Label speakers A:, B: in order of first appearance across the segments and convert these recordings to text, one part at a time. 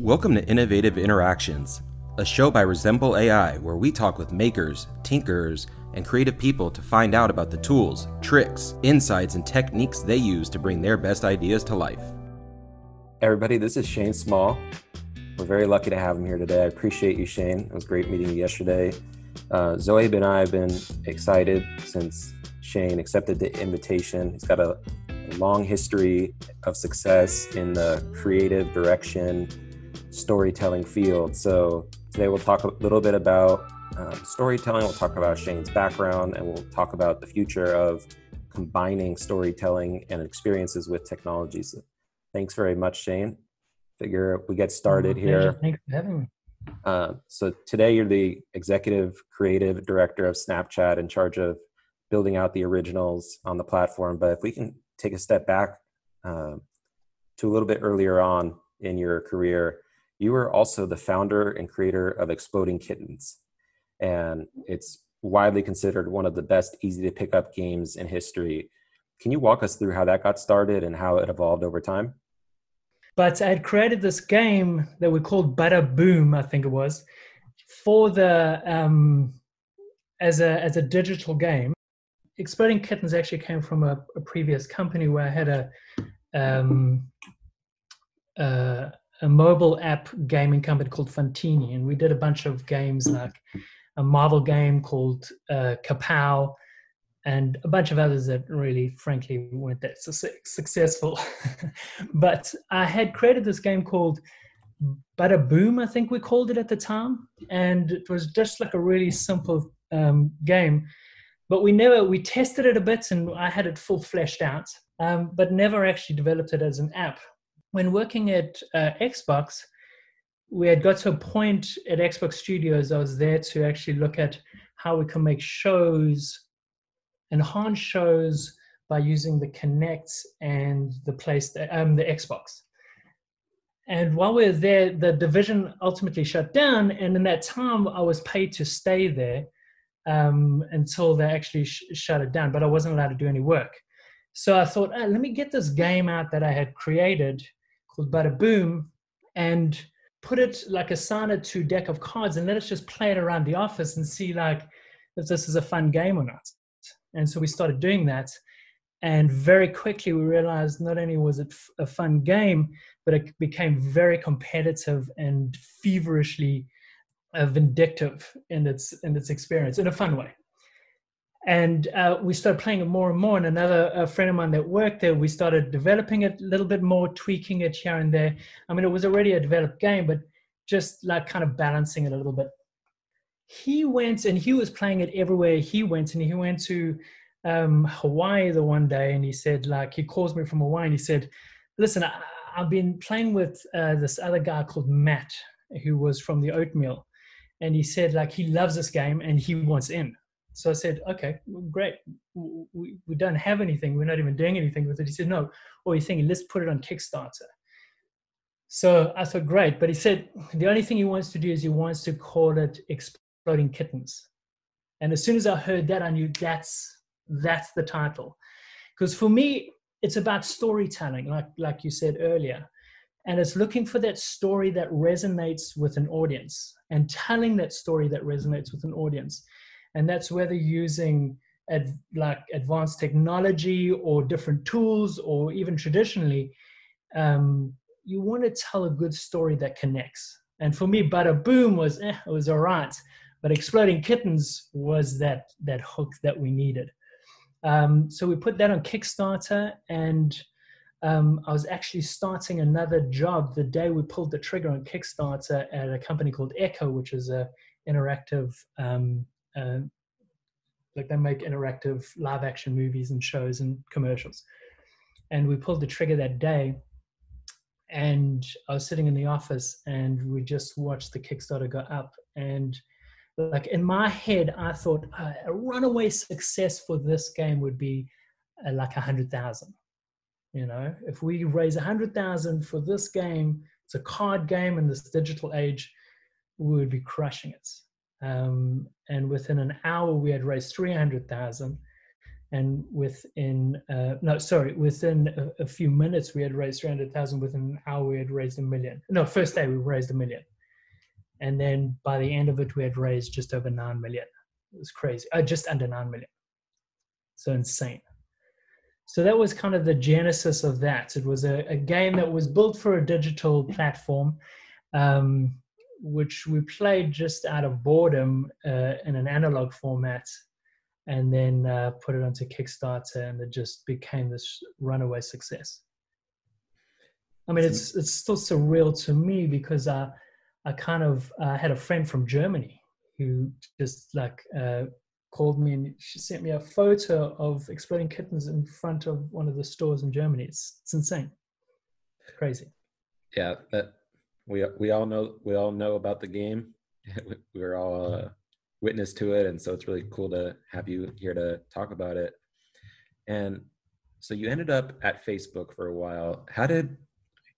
A: Welcome to Innovative Interactions, a show by Resemble AI where we talk with makers, tinkerers, and creative people to find out about the tools, tricks, insights, and techniques they use to bring their best ideas to life. Everybody, this is Shane Small. We're very lucky to have him here today. I appreciate you, Shane. It was great meeting you yesterday. Uh, Zoe and I have been excited since Shane accepted the invitation. He's got a, a long history of success in the creative direction storytelling field. So today we'll talk a little bit about um, storytelling. We'll talk about Shane's background, and we'll talk about the future of combining storytelling and experiences with technologies. So thanks very much, Shane. Figure we get started oh, here.
B: Thanks for having me.
A: Uh, so today you're the executive creative director of Snapchat, in charge of building out the originals on the platform. But if we can take a step back uh, to a little bit earlier on in your career, you are also the founder and creator of Exploding Kittens. And it's widely considered one of the best easy to pick up games in history. Can you walk us through how that got started and how it evolved over time?
B: But I had created this game that we called Bada Boom, I think it was, for the um, as a as a digital game. Exploding Kittens actually came from a, a previous company where I had a um, uh, a mobile app gaming company called Fantini, and we did a bunch of games like a Marvel game called uh, Kapow, and a bunch of others that really, frankly, weren't that su- successful. but I had created this game called Bada Boom, I think we called it at the time, and it was just like a really simple um, game. But we never we tested it a bit, and I had it full fleshed out, um, but never actually developed it as an app when working at uh, Xbox, we had got to a point at Xbox Studios. I was there to actually look at how we can make shows, enhance shows by using the Kinect and the place, um, the Xbox. And while we were there, the division ultimately shut down. And in that time, I was paid to stay there um, until they actually sh- shut it down. But I wasn't allowed to do any work. So I thought, oh, let me get this game out that I had created called Bada Boom and put it like a it to deck of cards and let us just play it around the office and see like if this is a fun game or not. And so we started doing that. And very quickly we realized not only was it a fun game, but it became very competitive and feverishly uh, vindictive in its in its experience in a fun way and uh, we started playing it more and more. And another friend of mine that worked there, we started developing it a little bit more, tweaking it here and there. I mean, it was already a developed game, but just like kind of balancing it a little bit. He went and he was playing it everywhere he went, and he went to um, Hawaii the one day, and he said, like, he calls me from Hawaii, and he said, "Listen, I, have been playing with uh, this other guy called Matt, who was from the Oatmeal." And he said, like, he loves this game and he wants in. So I said, okay, great. We, we don't have anything. We're not even doing anything with it. He said, no. Or you're thinking, let's put it on Kickstarter. So I thought, great. But he said, the only thing he wants to do is he wants to call it Exploding Kittens. And as soon as I heard that, I knew that's that's the title. Because for me, it's about storytelling, like like you said earlier. And it's looking for that story that resonates with an audience and telling that story that resonates with an audience and that's whether using ad, like advanced technology or different tools or even traditionally um, you want to tell a good story that connects. And for me bada boom was eh, it was all right but exploding kittens was that that hook that we needed. Um, so we put that on kickstarter and um, I was actually starting another job the day we pulled the trigger on Kickstarter at a company called Eko, which is a interactive um, uh, like they make interactive live action movies and shows and commercials. And we pulled the trigger that day. And I was sitting in the office and we just watched the Kickstarter go up. And like in my head, I thought uh, a runaway success for this game would be uh, like a hundred thousand. You know, if we raise a hundred thousand for this game, it's a card game in this digital age, we would be crushing it. Um, and within an hour, we had raised 300,000. and within uh, no sorry within a, a, few minutes we had raised 300000 within an hour we had raised a million. No first day we raised a million. And then by the end of it we had raised just over 9 million. It was crazy. Uh, just under 9 million. So insane. So that was kind of the genesis of that. It was a, a game that was built for a digital platform. Um, which we played just out of boredom uh, in an analog format and then uh, put it onto Kickstarter, and it just became this runaway success. I mean, it's it's still surreal to me because I I kind of had a friend from Germany who just like uh, called me and she sent me a photo of exploding kittens in front of one of the stores in Germany. It's it's insane, crazy.
A: Yeah, that we we all know we all know about the game. We're all uh, witness to it and so it's really cool to have you here to talk about it. And so you ended up at facebook for a while. How did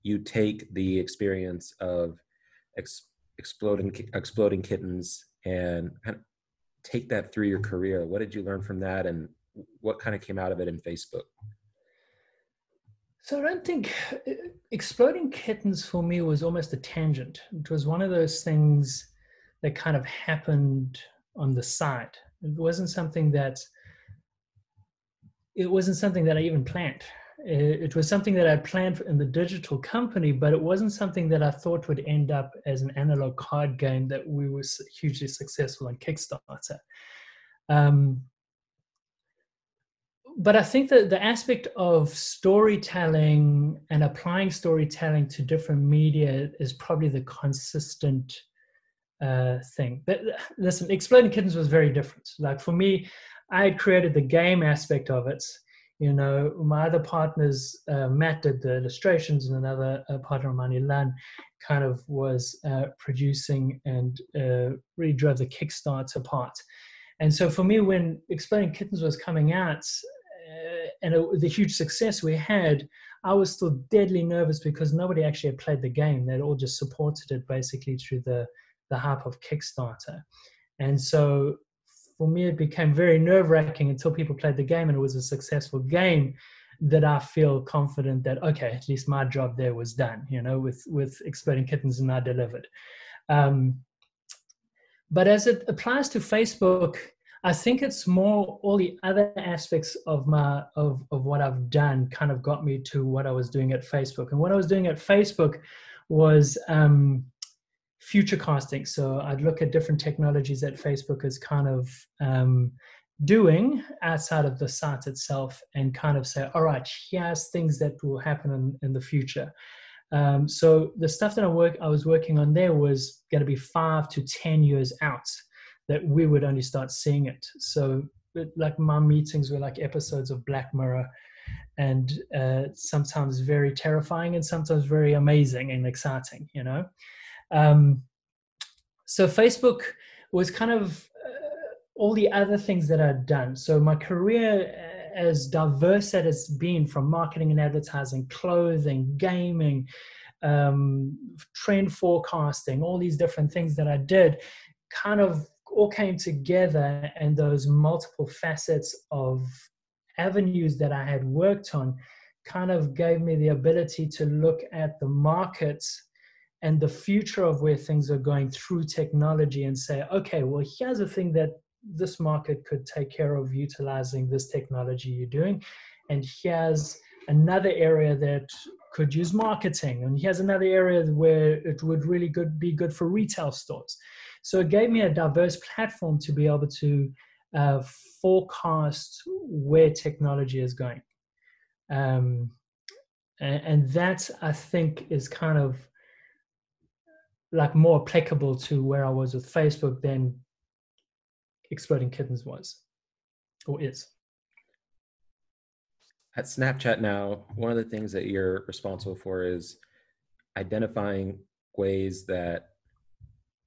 A: you take the experience of ex- exploding exploding kittens and kind of take that through your career? What did you learn from that and what kind of came out of it in facebook
B: so I don't think uh, exploding kittens for me was almost a tangent. It was one of those things that kind of happened on the side. It wasn't something that it wasn't something that I even planned. It, was something that I planned in the digital company, but it wasn't something that I thought would end up as an analog card game that we were hugely successful on Kickstarter. Um, but I think that the aspect of storytelling and applying storytelling to different media is probably the consistent uh, thing. But listen, Exploding Kittens was very different. Like for me, I had created the game aspect of it. You know, my other partners, uh, Matt did the illustrations, and another uh, partner of mine, Elan, kind of was uh, producing and uh, really drove the Kickstarter part. And so for me, when Exploding Kittens was coming out, uh, and it, the huge success we had, I was still deadly nervous because nobody actually had played the game. They'd all just supported it basically through the the hype of Kickstarter. And so for me, it became very nerve wracking until people played the game and it was a successful game that I feel confident that, okay, at least my job there was done, you know, with, with Exploding Kittens and I delivered. Um, but as it applies to Facebook, I think it's more all the other aspects of my of of what I've done kind of got me to what I was doing at Facebook. And what I was doing at Facebook was um, future casting. So I'd look at different technologies that Facebook is kind of um, doing outside of the site itself and kind of say, all right, here's things that will happen in, in the future. Um, so the stuff that I work I was working on there was going to be five to ten years out that we would only start seeing it. So like my meetings were like episodes of Black Mirror and uh, sometimes very terrifying and sometimes very amazing and exciting, you know. Um, so Facebook was kind of uh, all the other things that I'd done. So my career, uh, as diverse as it's been from marketing and advertising, clothing, gaming, um, trend forecasting, all these different things that I did, kind of all came together, and those multiple facets of avenues that I had worked on kind of gave me the ability to look at the markets and the future of where things are going through technology and say, okay, well, here's a thing that this market could take care of utilizing this technology you're doing. And here's another area that could use marketing. And here's another area where it would really good, be good for retail stores. So it gave me a diverse platform to be able to uh, forecast where technology is going. Um, and, and that I think is kind of like more applicable to where I was with Facebook than Exploding Kittens was or is.
A: At Snapchat now, one of the things that you're responsible for is identifying ways that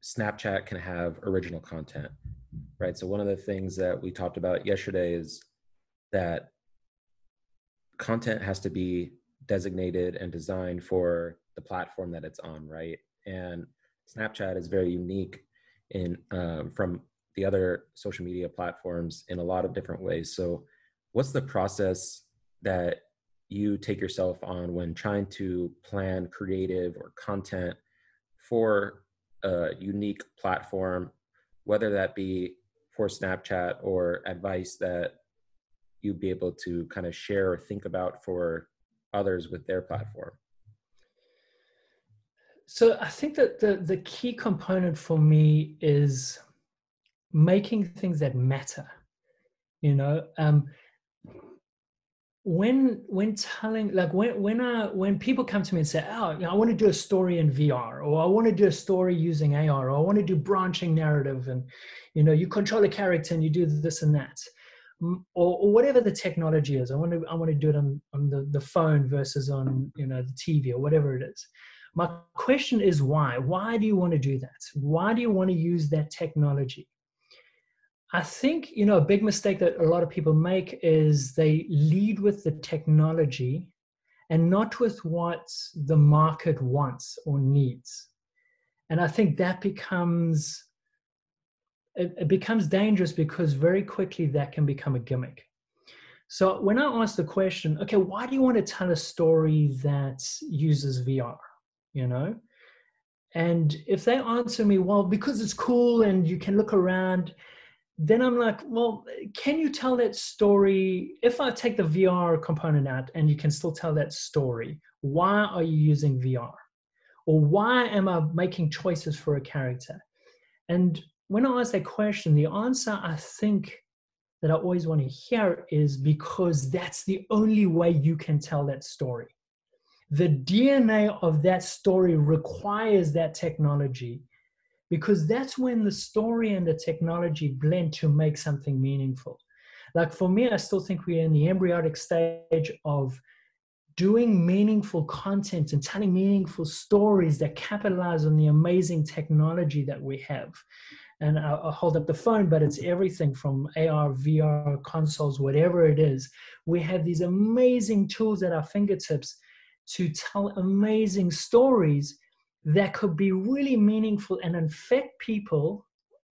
A: Snapchat can have original content, right? So, one of the things that we talked about yesterday is that content has to be designated and designed for the platform that it's on, right? And Snapchat is very unique in um, from the other social media platforms in a lot of different ways. So, what's the process that you take yourself on when trying to plan creative or content for a unique platform, whether that be for Snapchat or advice that you'd be able to kind of share or think about for others with their platform?
B: So I think that the, the key component for me is making things that matter. You know, um, when when telling like when when uh when people come to me and say oh i want to do a story in vr or i want to do a story using ar or i want to do branching narrative and you know you control a character and you do this and that or, or whatever the technology is i want to i want to do it on on the, the phone versus on you know the tv or whatever it is. My question is why? Why do you want to do that? Why do you want to use that technology I think, you know, a big mistake that a lot of people make is they lead with the technology and not with what the market wants or needs. And I think that becomes it, it becomes dangerous because very quickly that can become a gimmick. So when I ask the question, okay, why do you want to tell a story that uses VR? You know? And if they answer me, well, because it's cool and you can look around, then I'm like, well, can you tell that story? If I take the VR component out and you can still tell that story, why are you using VR? Or why am I making choices for a character? And when I ask that question, the answer I think that I always want to hear is because that's the only way you can tell that story. The DNA of that story requires that technology because that's when the story and the technology blend to make something meaningful. Like for me, I still think we're in the embryonic stage of doing meaningful content and telling meaningful stories that capitalize on the amazing technology that we have. And I'll, hold up the phone, but it's everything from AR, VR, consoles, whatever it is. We have these amazing tools at our fingertips to tell amazing stories that could be really meaningful and affect people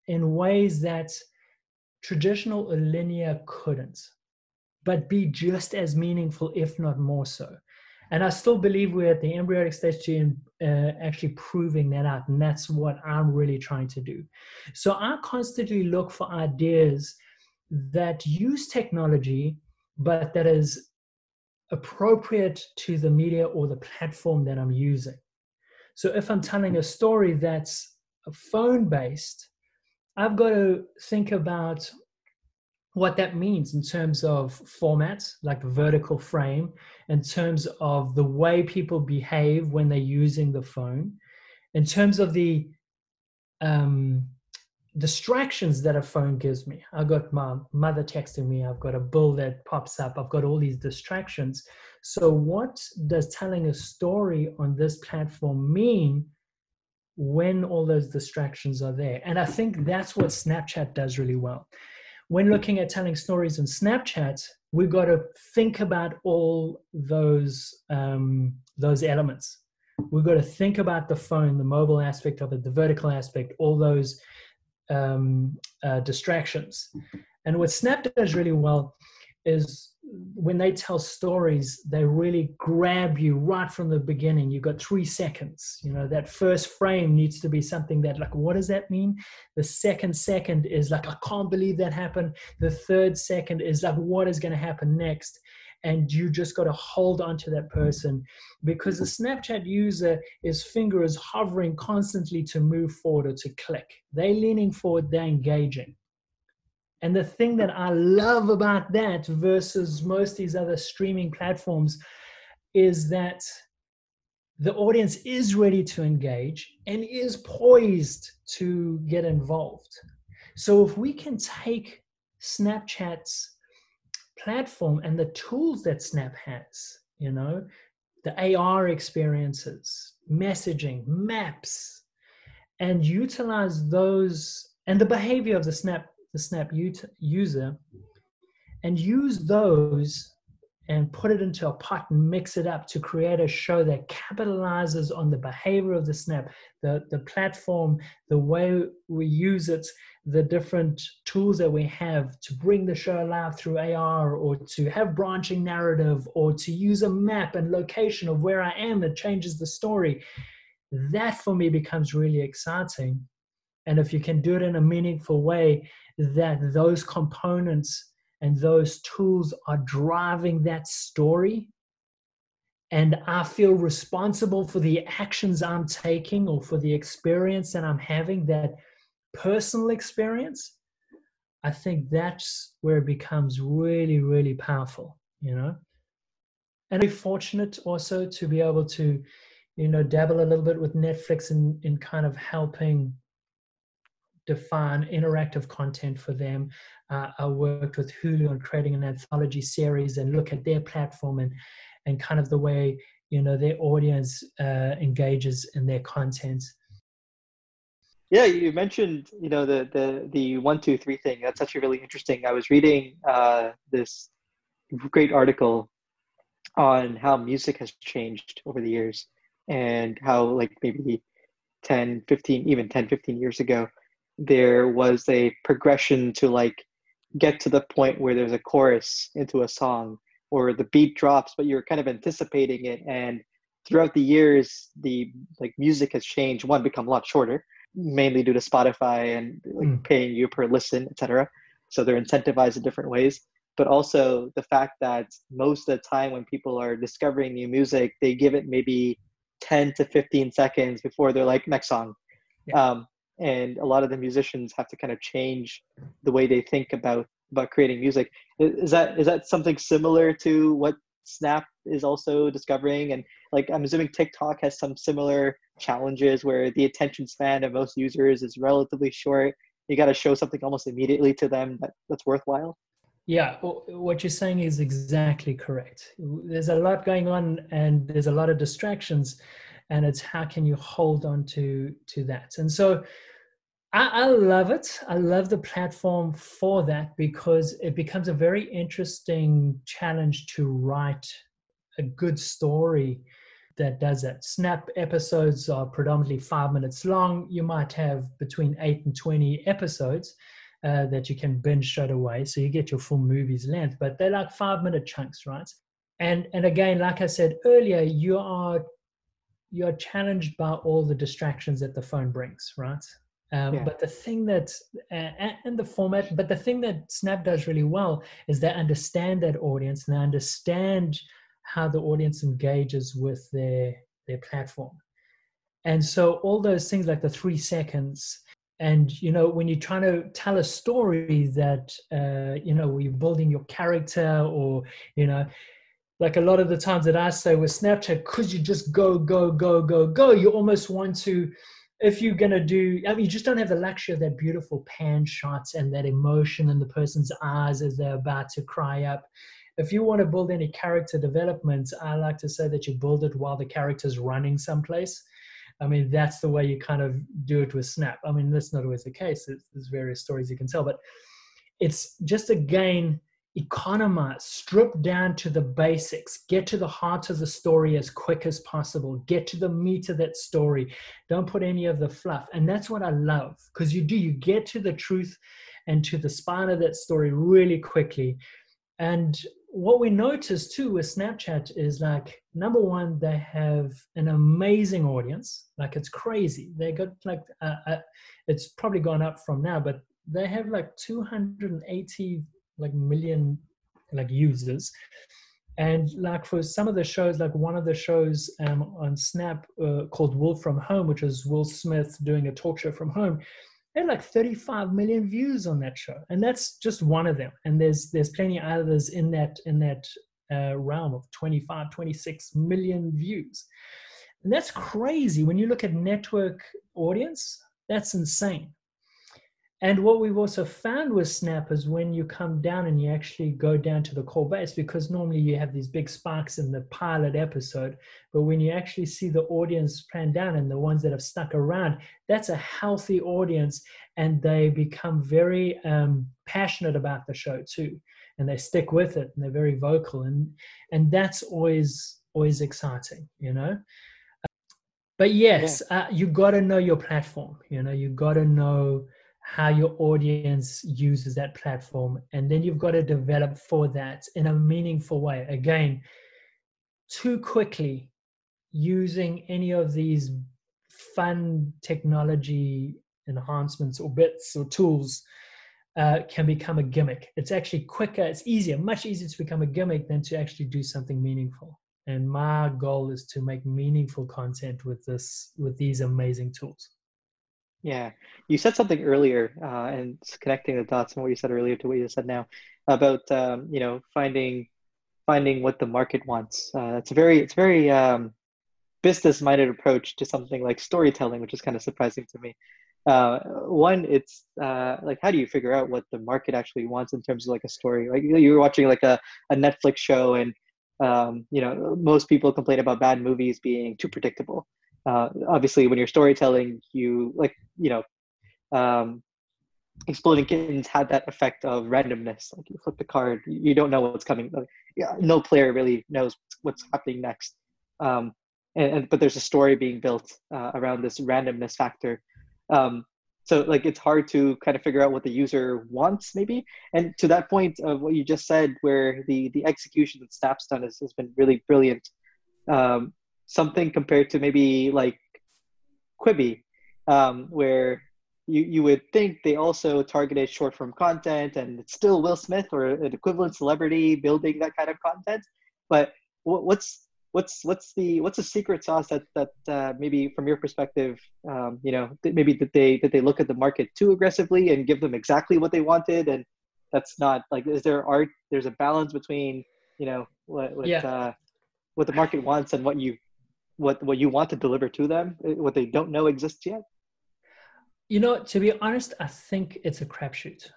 B: in ways that traditional or linear couldn't, but be just as meaningful, if not more so. And I still believe we're at the embryonic stage to uh, actually proving that out. And that's what I'm really trying to do. So I constantly look for ideas that use technology, but that is appropriate to the media or the platform that I'm using. So if I'm telling a story that's phone based, I've got to think about what that means in terms of formats like vertical frame, in terms of the way people behave when they're using the phone, in terms of the um, distractions that a phone gives me. I've got my mother texting me, I've got a bill that pops up, I've got all these distractions. So, what does telling a story on this platform mean when all those distractions are there? And I think that's what Snapchat does really well. When looking at telling stories on Snapchat, we've got to think about all those um, those elements. We've got to think about the phone, the mobile aspect of it, the vertical aspect, all those um, uh, distractions. And what Snap does really well is when they tell stories, they really grab you right from the beginning. You've got three seconds. You know, that first frame needs to be something that, like, what does that mean? The second second is like, I can't believe that happened. The third second is like, what is going to happen next? And you just got to hold on to that person because the Snapchat user, is finger is hovering constantly to move forward or to click. They're leaning forward, they're engaging and the thing that I love about that versus most these other streaming platforms is that the audience is ready to engage and is poised to get involved. So if we can take Snapchat's platform and the tools that Snap has, you know, the AR experiences, messaging, maps, and utilize those and the behavior of the Snap the Snap user and use those and put it into a pot and mix it up to create a show that capitalizes on the behavior of the snap, the, the platform, the way we use it, the different tools that we have to bring the show alive through AR or to have branching narrative or to use a map and location of where I am that changes the story. That for me becomes really exciting. And if you can do it in a meaningful way, that those components and those tools are driving that story and I feel responsible for the actions I'm taking or for the experience that I'm having, that personal experience, I think that's where it becomes really, really powerful, you know. And I'm fortunate also to be able to, you know, dabble a little bit with Netflix in, in kind of helping define interactive content for them. Uh, I worked with Hulu on creating an anthology series and look at their platform and and kind of the way you know their audience uh, engages in their content.
C: Yeah, you mentioned you know the the the one two three thing. That's actually really interesting. I was reading uh, this great article on how music has changed over the years and how like maybe 10 15 even 10 15 years ago there was a progression to like get to the point where there's a chorus into a song or the beat drops but you're kind of anticipating it and throughout the years the like music has changed one become a lot shorter mainly due to spotify and like mm. paying you per listen etc so they're incentivized in different ways. But also the fact that most of the time when people are discovering new music they give it maybe 10 to 15 seconds before they're like next song. Yeah. um, and a lot of the musicians have to kind of change the way they think about about creating music. Is that is that something similar to what snap is also discovering? And like i'm assuming tiktok has some similar challenges where the attention span of most users is relatively short. You got to show something almost immediately to them that, that's worthwhile.
B: Yeah what you're saying is exactly correct. There's a lot going on and there's a lot of distractions and it's how can you hold on to to that? And so I, I, love it. I love the platform for that because it becomes a very interesting challenge to write a good story that does that. Snap episodes are predominantly five minutes long. You might have between eight and 20 episodes uh, that you can binge straight away. So you get your full movie's length, but they're like five minute chunks, right? And, and again, like I said earlier, you are you're challenged by all the distractions that the phone brings, right? Um, yeah. But the thing that, uh, and the format, but the thing that Snap does really well is they understand that audience and they understand how the audience engages with their their platform. And so all those things like the three seconds, and you know when you're trying to tell a story that uh, you know you're building your character or you know like a lot of the times that I say with Snapchat, because you just go, go, go, go, go, you almost want to if you're going to do I mean, you just don't have the luxury of that beautiful pan shots and that emotion in the person's eyes as they're about to cry up if you want to build any character development i like to say that you build it while the character's running someplace i mean that's the way you kind of do it with snap i mean that's not always the case there's, there's various stories you can tell but it's just again economize, strip down to the basics, get to the heart of the story as quick as possible, get to the meat of that story. Don't put any of the fluff. And that's what I love because you do, you get to the truth and to the spine of that story really quickly. And what we notice too with Snapchat is like, number one, they have an amazing audience. Like it's crazy. They got like, uh, uh, it's probably gone up from now, but they have like 280 like million like users and like for some of the shows like one of the shows um, on snap uh, called Will from Home which is will smith doing a talk show from home had like 35 million views on that show and that's just one of them. And there's there's plenty others in that in that uh, realm of 25 26 million views. And that's crazy. When you look at network audience that's insane and what we've also found with Snap is when you come down and you actually go down to the core base, because normally you have these big sparks in the pilot episode, but when you actually see the audience plan down and the ones that have stuck around, that's a healthy audience and they become very um, passionate about the show too. and they stick with it and they're very vocal and and that's always always exciting you know but yes yeah. uh, you got to know your platform you know you got to know how your audience uses that platform and then you've got to develop for that in a meaningful way again too quickly using any of these fun technology enhancements or bits or tools uh, can become a gimmick. It's actually quicker, it's easier, much easier to become a gimmick than to actually do something meaningful. And my goal is to make meaningful content with this, with these amazing tools.
C: Yeah, you said something earlier, uh, and connecting the dots from what you said earlier to what you said now about um, you know finding finding what the market wants. Uh, it's a very it's very um, business minded approach to something like storytelling, which is kind of surprising to me. Uh, one it's uh, like how do you figure out what the market actually wants in terms of like a story? Like you're watching like a, a netflix show and um, you know most people complain about bad movies being too predictable uh, obviously when you're storytelling you like you know um, exploding kittens had that effect of randomness like you flip the card you don't know what's coming yeah, no player really knows what's happening next um, and, and, but there's a story being built uh, around this randomness factor um, so like it's hard to kind of figure out what the user wants maybe. And to that point of what you just said, where the the execution that Snap's done has, has been really brilliant. Um, something compared to maybe like Quibi, um, where you, you would think they also targeted short form content and it's still Will Smith or an equivalent celebrity building that kind of content. But what's what's what's the what's the secret sauce that that uh, maybe from your perspective um, you know maybe that they that they look at the market too aggressively and give them exactly what they wanted and that's not like is there art there's a balance between you know what what, yeah. uh, what the market wants and what you what what you want to deliver to them uh, what they don't know exists yet
B: you know to be honest i think it's a crapshoot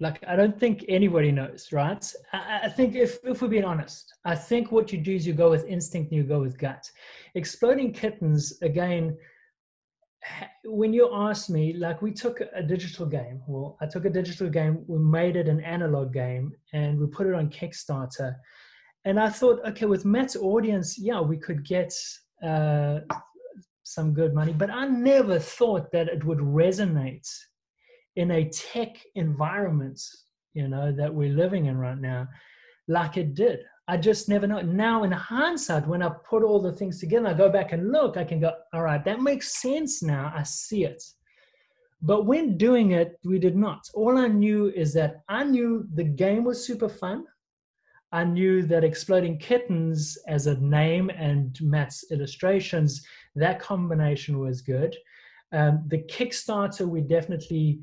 B: like I don't think anybody knows, right? I, I, think if if we're being honest, I think what you do is you go with instinct and you go with gut. Exploding kittens again. When you ask me, like we took a digital game, well, I took a digital game, we made it an analog game, and we put it on Kickstarter. And I thought, okay, with Matt's audience, yeah, we could get uh, some good money, but I never thought that it would resonate in a tech environment, you know, that we're living in right now, like it did. I just never know. Now, in hindsight, when I put all the things together, I go back and look, I can go, all right, that makes sense now. I see it. But when doing it, we did not. All I knew is that I knew the game was super fun. I knew that Exploding Kittens as a name and Matt's illustrations, that combination was good. Um, the Kickstarter, we definitely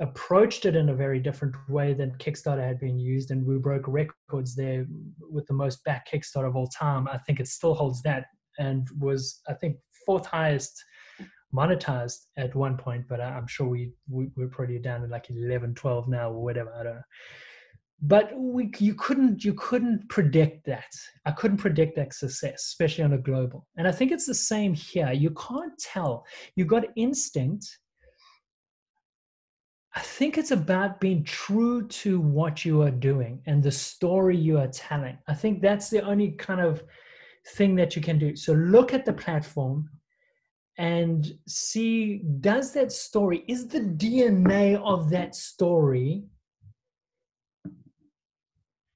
B: approached it in a very different way than Kickstarter had been used, and we broke records there with the most back Kickstarter of all time. I think it still holds that, and was I think fourth highest monetized at one point, but I'm sure we, we we're probably down to like 11, 12 now or whatever. I don't know. But we you couldn't you couldn't predict that. I couldn't predict that success, especially on a global. And I think it's the same here. You can't tell. You got instinct I think it's about being true to what you are doing and the story you are telling. I think that's the only kind of thing that you can do. So look at the platform and see does that story, is the DNA of that story,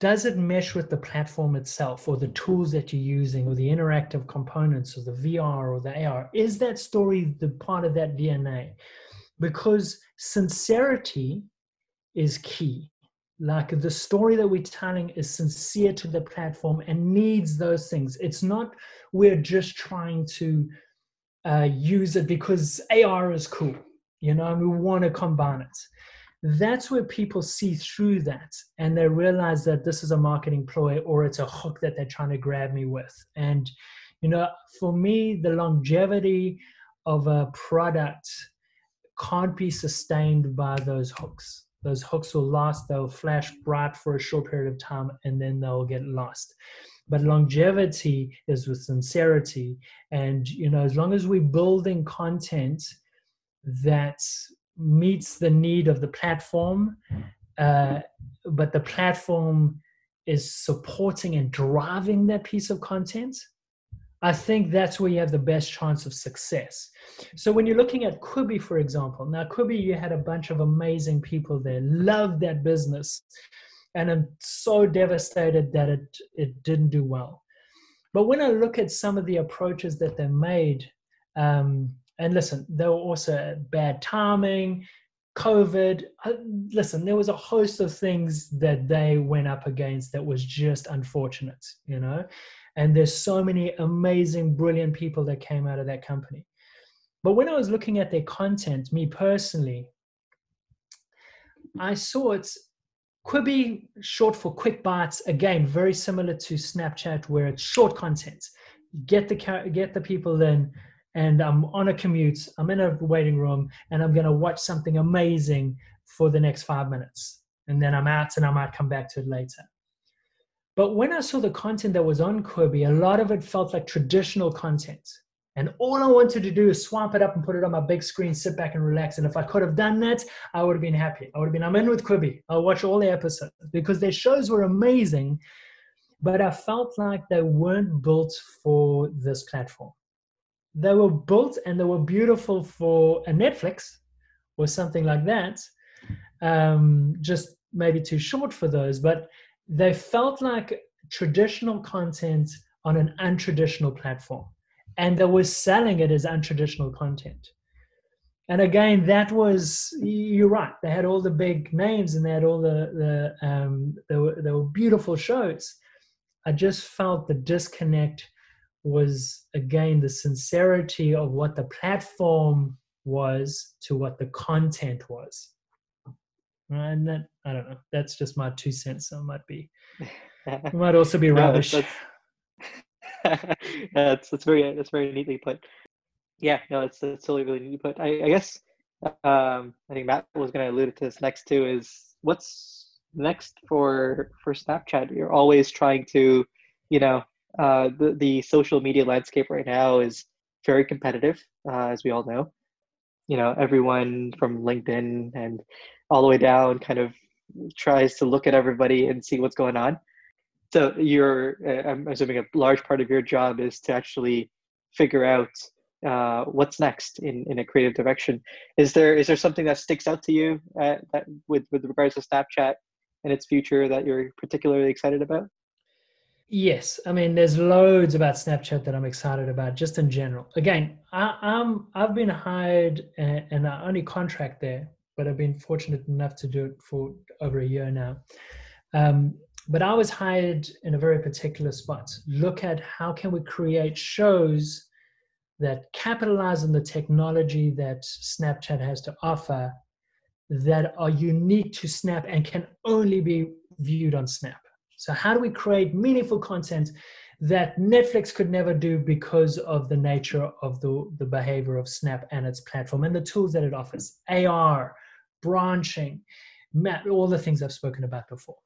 B: does it mesh with the platform itself or the tools that you're using or the interactive components or the VR or the AR? Is that story the part of that DNA? Because sincerity is key. Like the story that we're telling is sincere to the platform and needs those things. It's not we're just trying to uh, use it because AR is cool, you know, and we want to combine it. That's where people see through that and they realize that this is a marketing ploy or it's a hook that they're trying to grab me with. And, you know, for me, the longevity of a product can't be sustained by those hooks. Those hooks will last, they'll flash bright for a short period of time and then they'll get lost. But longevity is with sincerity. And, you know, as long as we're building content that meets the need of the platform uh, but the platform is supporting and driving that piece of content, I think that's where you have the best chance of success. So when you're looking at Quibi, for example, now Quibi, you had a bunch of amazing people there, loved that business, and I'm so devastated that it it didn't do well. But when I look at some of the approaches that they made, um, and listen, there were also bad timing, COVID. Uh, listen, there was a host of things that they went up against that was just unfortunate, you know. And there's so many amazing, brilliant people that came out of that company. But when I was looking at their content, me personally, I saw it's Quibi, short for quick bites, again, very similar to Snapchat, where it's short content. Get the get the people in, and I'm on a commute. I'm in a waiting room, and I'm going to watch something amazing for the next five minutes, and then I'm out, and I might come back to it later. But when I saw the content that was on Quibi, a lot of it felt like traditional content. And all I wanted to do is swamp it up and put it on my big screen, sit back and relax. And if I could have done that, I would have been happy. I would have been, I'm in with Quibi. I'll watch all the episodes because their shows were amazing. But I felt like they weren't built for this platform. They were built and they were beautiful for a Netflix or something like that. Um, just maybe too short for those. But they felt like traditional content on an untraditional platform and they were selling it as untraditional content and again that was you're right they had all the big names and they had all the the um they were, they were beautiful shows i just felt the disconnect was again the sincerity of what the platform was to what the content was and that I don't know. That's just my two cents. So it might be, it might also be rubbish.
C: no, that's, that's, that's very that's very neatly put. Yeah, no, it's it's totally really neatly put. I, I guess um, I think Matt was going to allude to this next too. Is what's next for for Snapchat? You're always trying to, you know, uh, the the social media landscape right now is very competitive, uh, as we all know. You know, everyone from LinkedIn and all the way down kind of tries to look at everybody and see what's going on. So you're, uh, I'm assuming a large part of your job is to actually figure out uh, what's next in, in a creative direction. Is there is there something that sticks out to you uh, that with with regards to Snapchat and its future that you're particularly excited about?
B: Yes, I mean, there's loads about Snapchat that I'm excited about, just in general. Again, I, am I've been hired and, and I only contract there but I've been fortunate enough to do it for over a year now. Um, but I was hired in a very particular spot. Look at how can we create shows that capitalize on the technology that Snapchat has to offer that are unique to Snap and can only be viewed on Snap. So how do we create meaningful content that Netflix could never do because of the nature of the, the behavior of Snap and its platform and the tools that it offers. AR, branching, map, all the things I've spoken about before.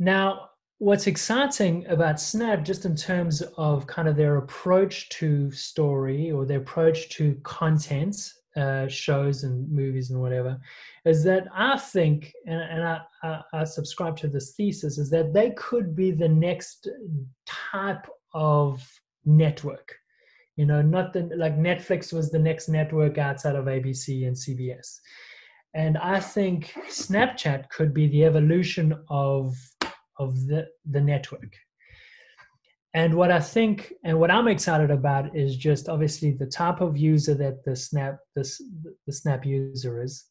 B: Now, what's exciting about Snap, just in terms of kind of their approach to story or their approach to content, uh, shows and movies and whatever, is that I think, and, and I, I, I subscribe to this thesis, is that they could be the next type of network. You know, not the like Netflix was the next network outside of ABC and CBS. And I think Snapchat could be the evolution of, of the, the network. And what I think and what I'm excited about is just obviously the type of user that the Snap this the Snap user is,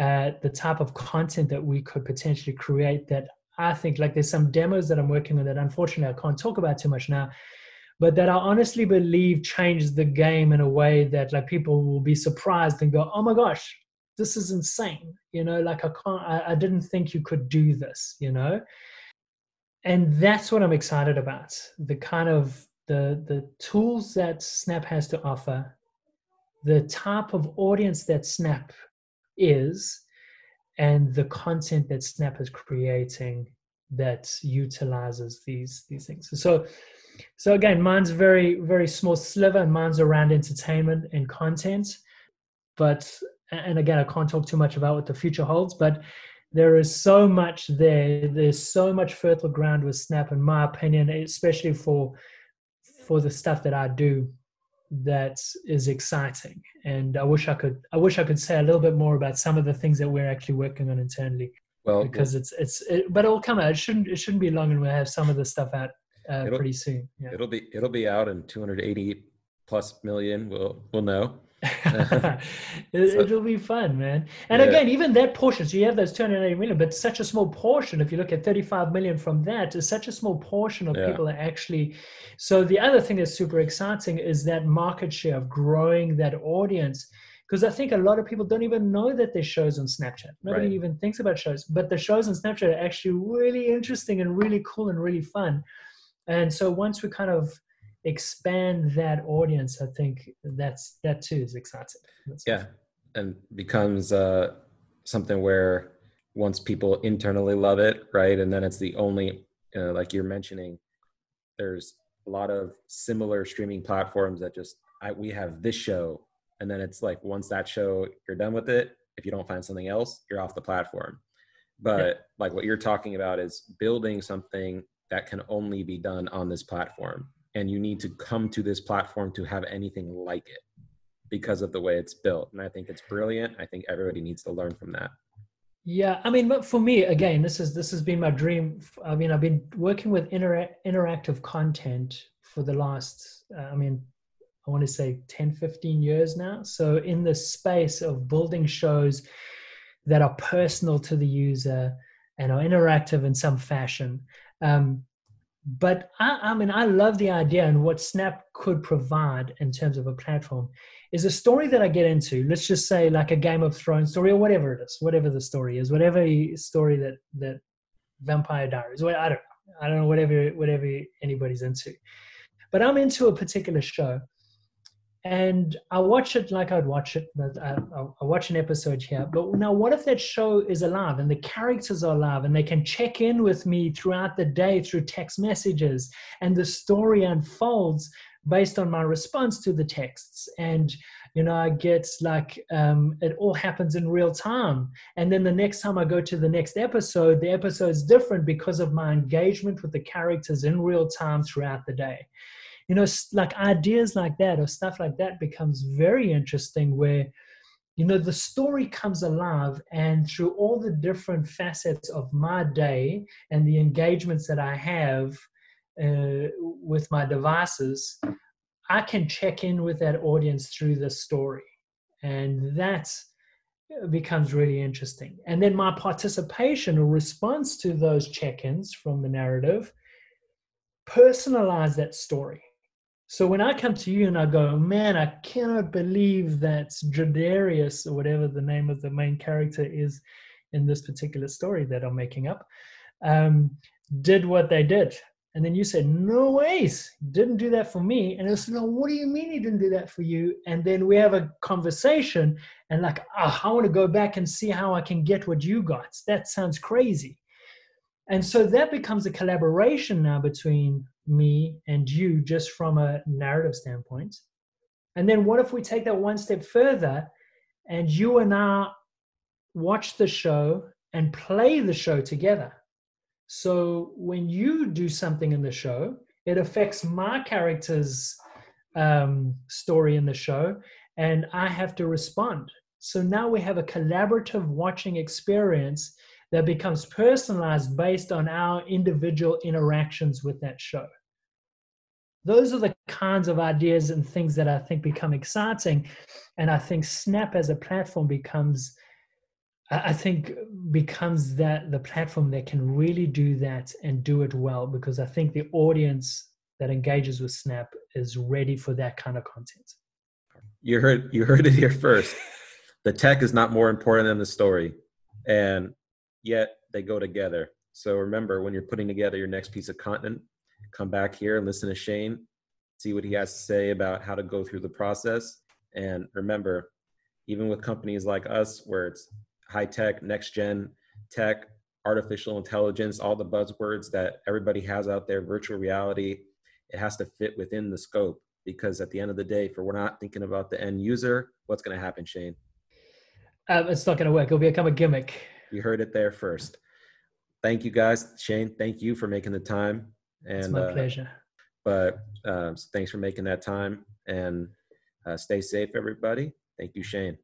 B: uh, the type of content that we could potentially create that I think like there's some demos that I'm working on that unfortunately I can't talk about too much now, but that I honestly believe changes the game in a way that like people will be surprised and go, oh my gosh, this is insane you know like i can't I, I didn't think you could do this you know and that's what i'm excited about the kind of the the tools that snap has to offer the type of audience that snap is and the content that snap is creating that utilizes these these things. So so again mine's very very small sliver and mine's around entertainment and content but and again, I can't talk too much about what the future holds, but there is so much there. There's so much fertile ground with Snap, in my opinion, especially for for the stuff that I do that is exciting. And I wish I could I wish I could say a little bit more about some of the things that we're actually working on internally. Well, because it's it's it, but it'll come out. It shouldn't it shouldn't be long, and we'll have some of the stuff out uh, pretty soon.
A: Yeah. It'll be it'll be out in 280 plus million. We'll we'll know.
B: it, will be fun, man. And yeah. again, even that portion, so you have those 280 million, but such a small portion. If you look at 35 million from that, is such a small portion of yeah. people that actually. So the other thing that's super exciting is that market share of growing that audience. Because I think a lot of people don't even know that there's shows on Snapchat. Nobody right. even thinks about shows, but the shows on Snapchat are actually really interesting and really cool and really fun. And so once we kind of expand that audience, I think that's that too is exciting. That's
A: yeah, and becomes uh, something where once people internally love it, right, and then it's the only uh, like you're mentioning. There's a lot of similar streaming platforms that just I, we have this show, and then it's like once that show you're done with it. If you don't find something else, you're off the platform. But yeah. like what you're talking about is building something that can only be done on this platform and you need to come to this platform to have anything like it because of the way it's built. And i think it's brilliant. I think everybody needs to learn from that.
B: Yeah i mean but for me again this is this has been my dream. I mean i've been working with inter- interactive content for the last uh, i mean i want to say 10 15 years now. So in the space of building shows that are personal to the user and are interactive in some fashion um, but I, I, mean i love the idea and what snap could provide in terms of a platform. Is a story that i get into let's just say like a game of thrones story or whatever it is whatever the story is whatever story that that vampire diaries well, i don't i don't know whatever whatever anybody's into. But i'm into a particular show and I watch it like I'd watch it. I, I, watch an episode here. But now, what if that show is alive and the characters are alive and they can check in with me throughout the day through text messages and the story unfolds based on my response to the texts and you know i get like um, it all happens in real time and then the next time i go to the next episode the episode is different because of my engagement with the characters in real time throughout the day you know like ideas like that or stuff like that becomes very interesting where you know the story comes alive and through all the different facets of my day and the engagements that i have uh, with my devices i can check in with that audience through the story. And that becomes really interesting. And then my participation or response to those check-ins from the narrative personalize that story so when I come to you and I go, man, I cannot believe that Dredarius, or whatever the name of the main character is in this particular story that I'm making up, um, did what they did. And then you said, no ways, didn't do that for me. And I said, no, what do you mean he didn't do that for you? And then we have a conversation and like, oh, I want to go back and see how I can get what you got. That sounds crazy. And so that becomes a collaboration now between me and you just from a narrative standpoint. And then what if we take that one step further and you and I watch the show and play the show together? So when you do something in the show, it affects my character's um, story in the show, and I have to respond. So now we have a collaborative watching experience that becomes personalized based on our individual interactions with that show. Those are the kinds of ideas and things that I think become exciting. And I think Snap as a platform becomes, I think, becomes that the platform that can really do that and do it well because I think the audience that engages with Snap is ready for that kind of content.
A: You heard you heard it here first. the tech is not more important than the story. And yet they go together. So remember, when you're putting together your next piece of content, come back here and listen to Shane, see what he has to say about how to go through the process. And remember, even with companies like us, where it's high tech, next gen tech, artificial intelligence, all the buzzwords that everybody has out there, virtual reality, it has to fit within the scope because at the end of the day, for we're not thinking about the end user, what's going to happen, Shane?
B: Um, it's not going to work. It'll become a gimmick
A: You heard it there first. Thank you guys, Shane. Thank you for making the time.
B: And it's my uh, pleasure.
A: But uh, thanks for making that time and uh, stay safe, everybody. Thank you, Shane.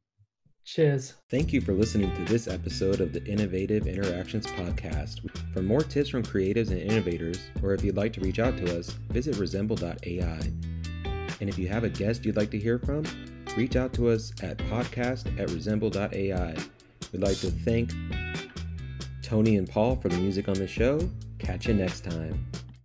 B: Cheers.
A: Thank you for listening to this episode of the Innovative Interactions Podcast. For more tips from creatives and innovators, or if you'd like to reach out to us, visit resemble.ai. And if you have a guest you'd like to hear from, reach out to us at podcast at resemble.ai. We'd like to thank Tony and Paul for the music on the show. Catch you next time.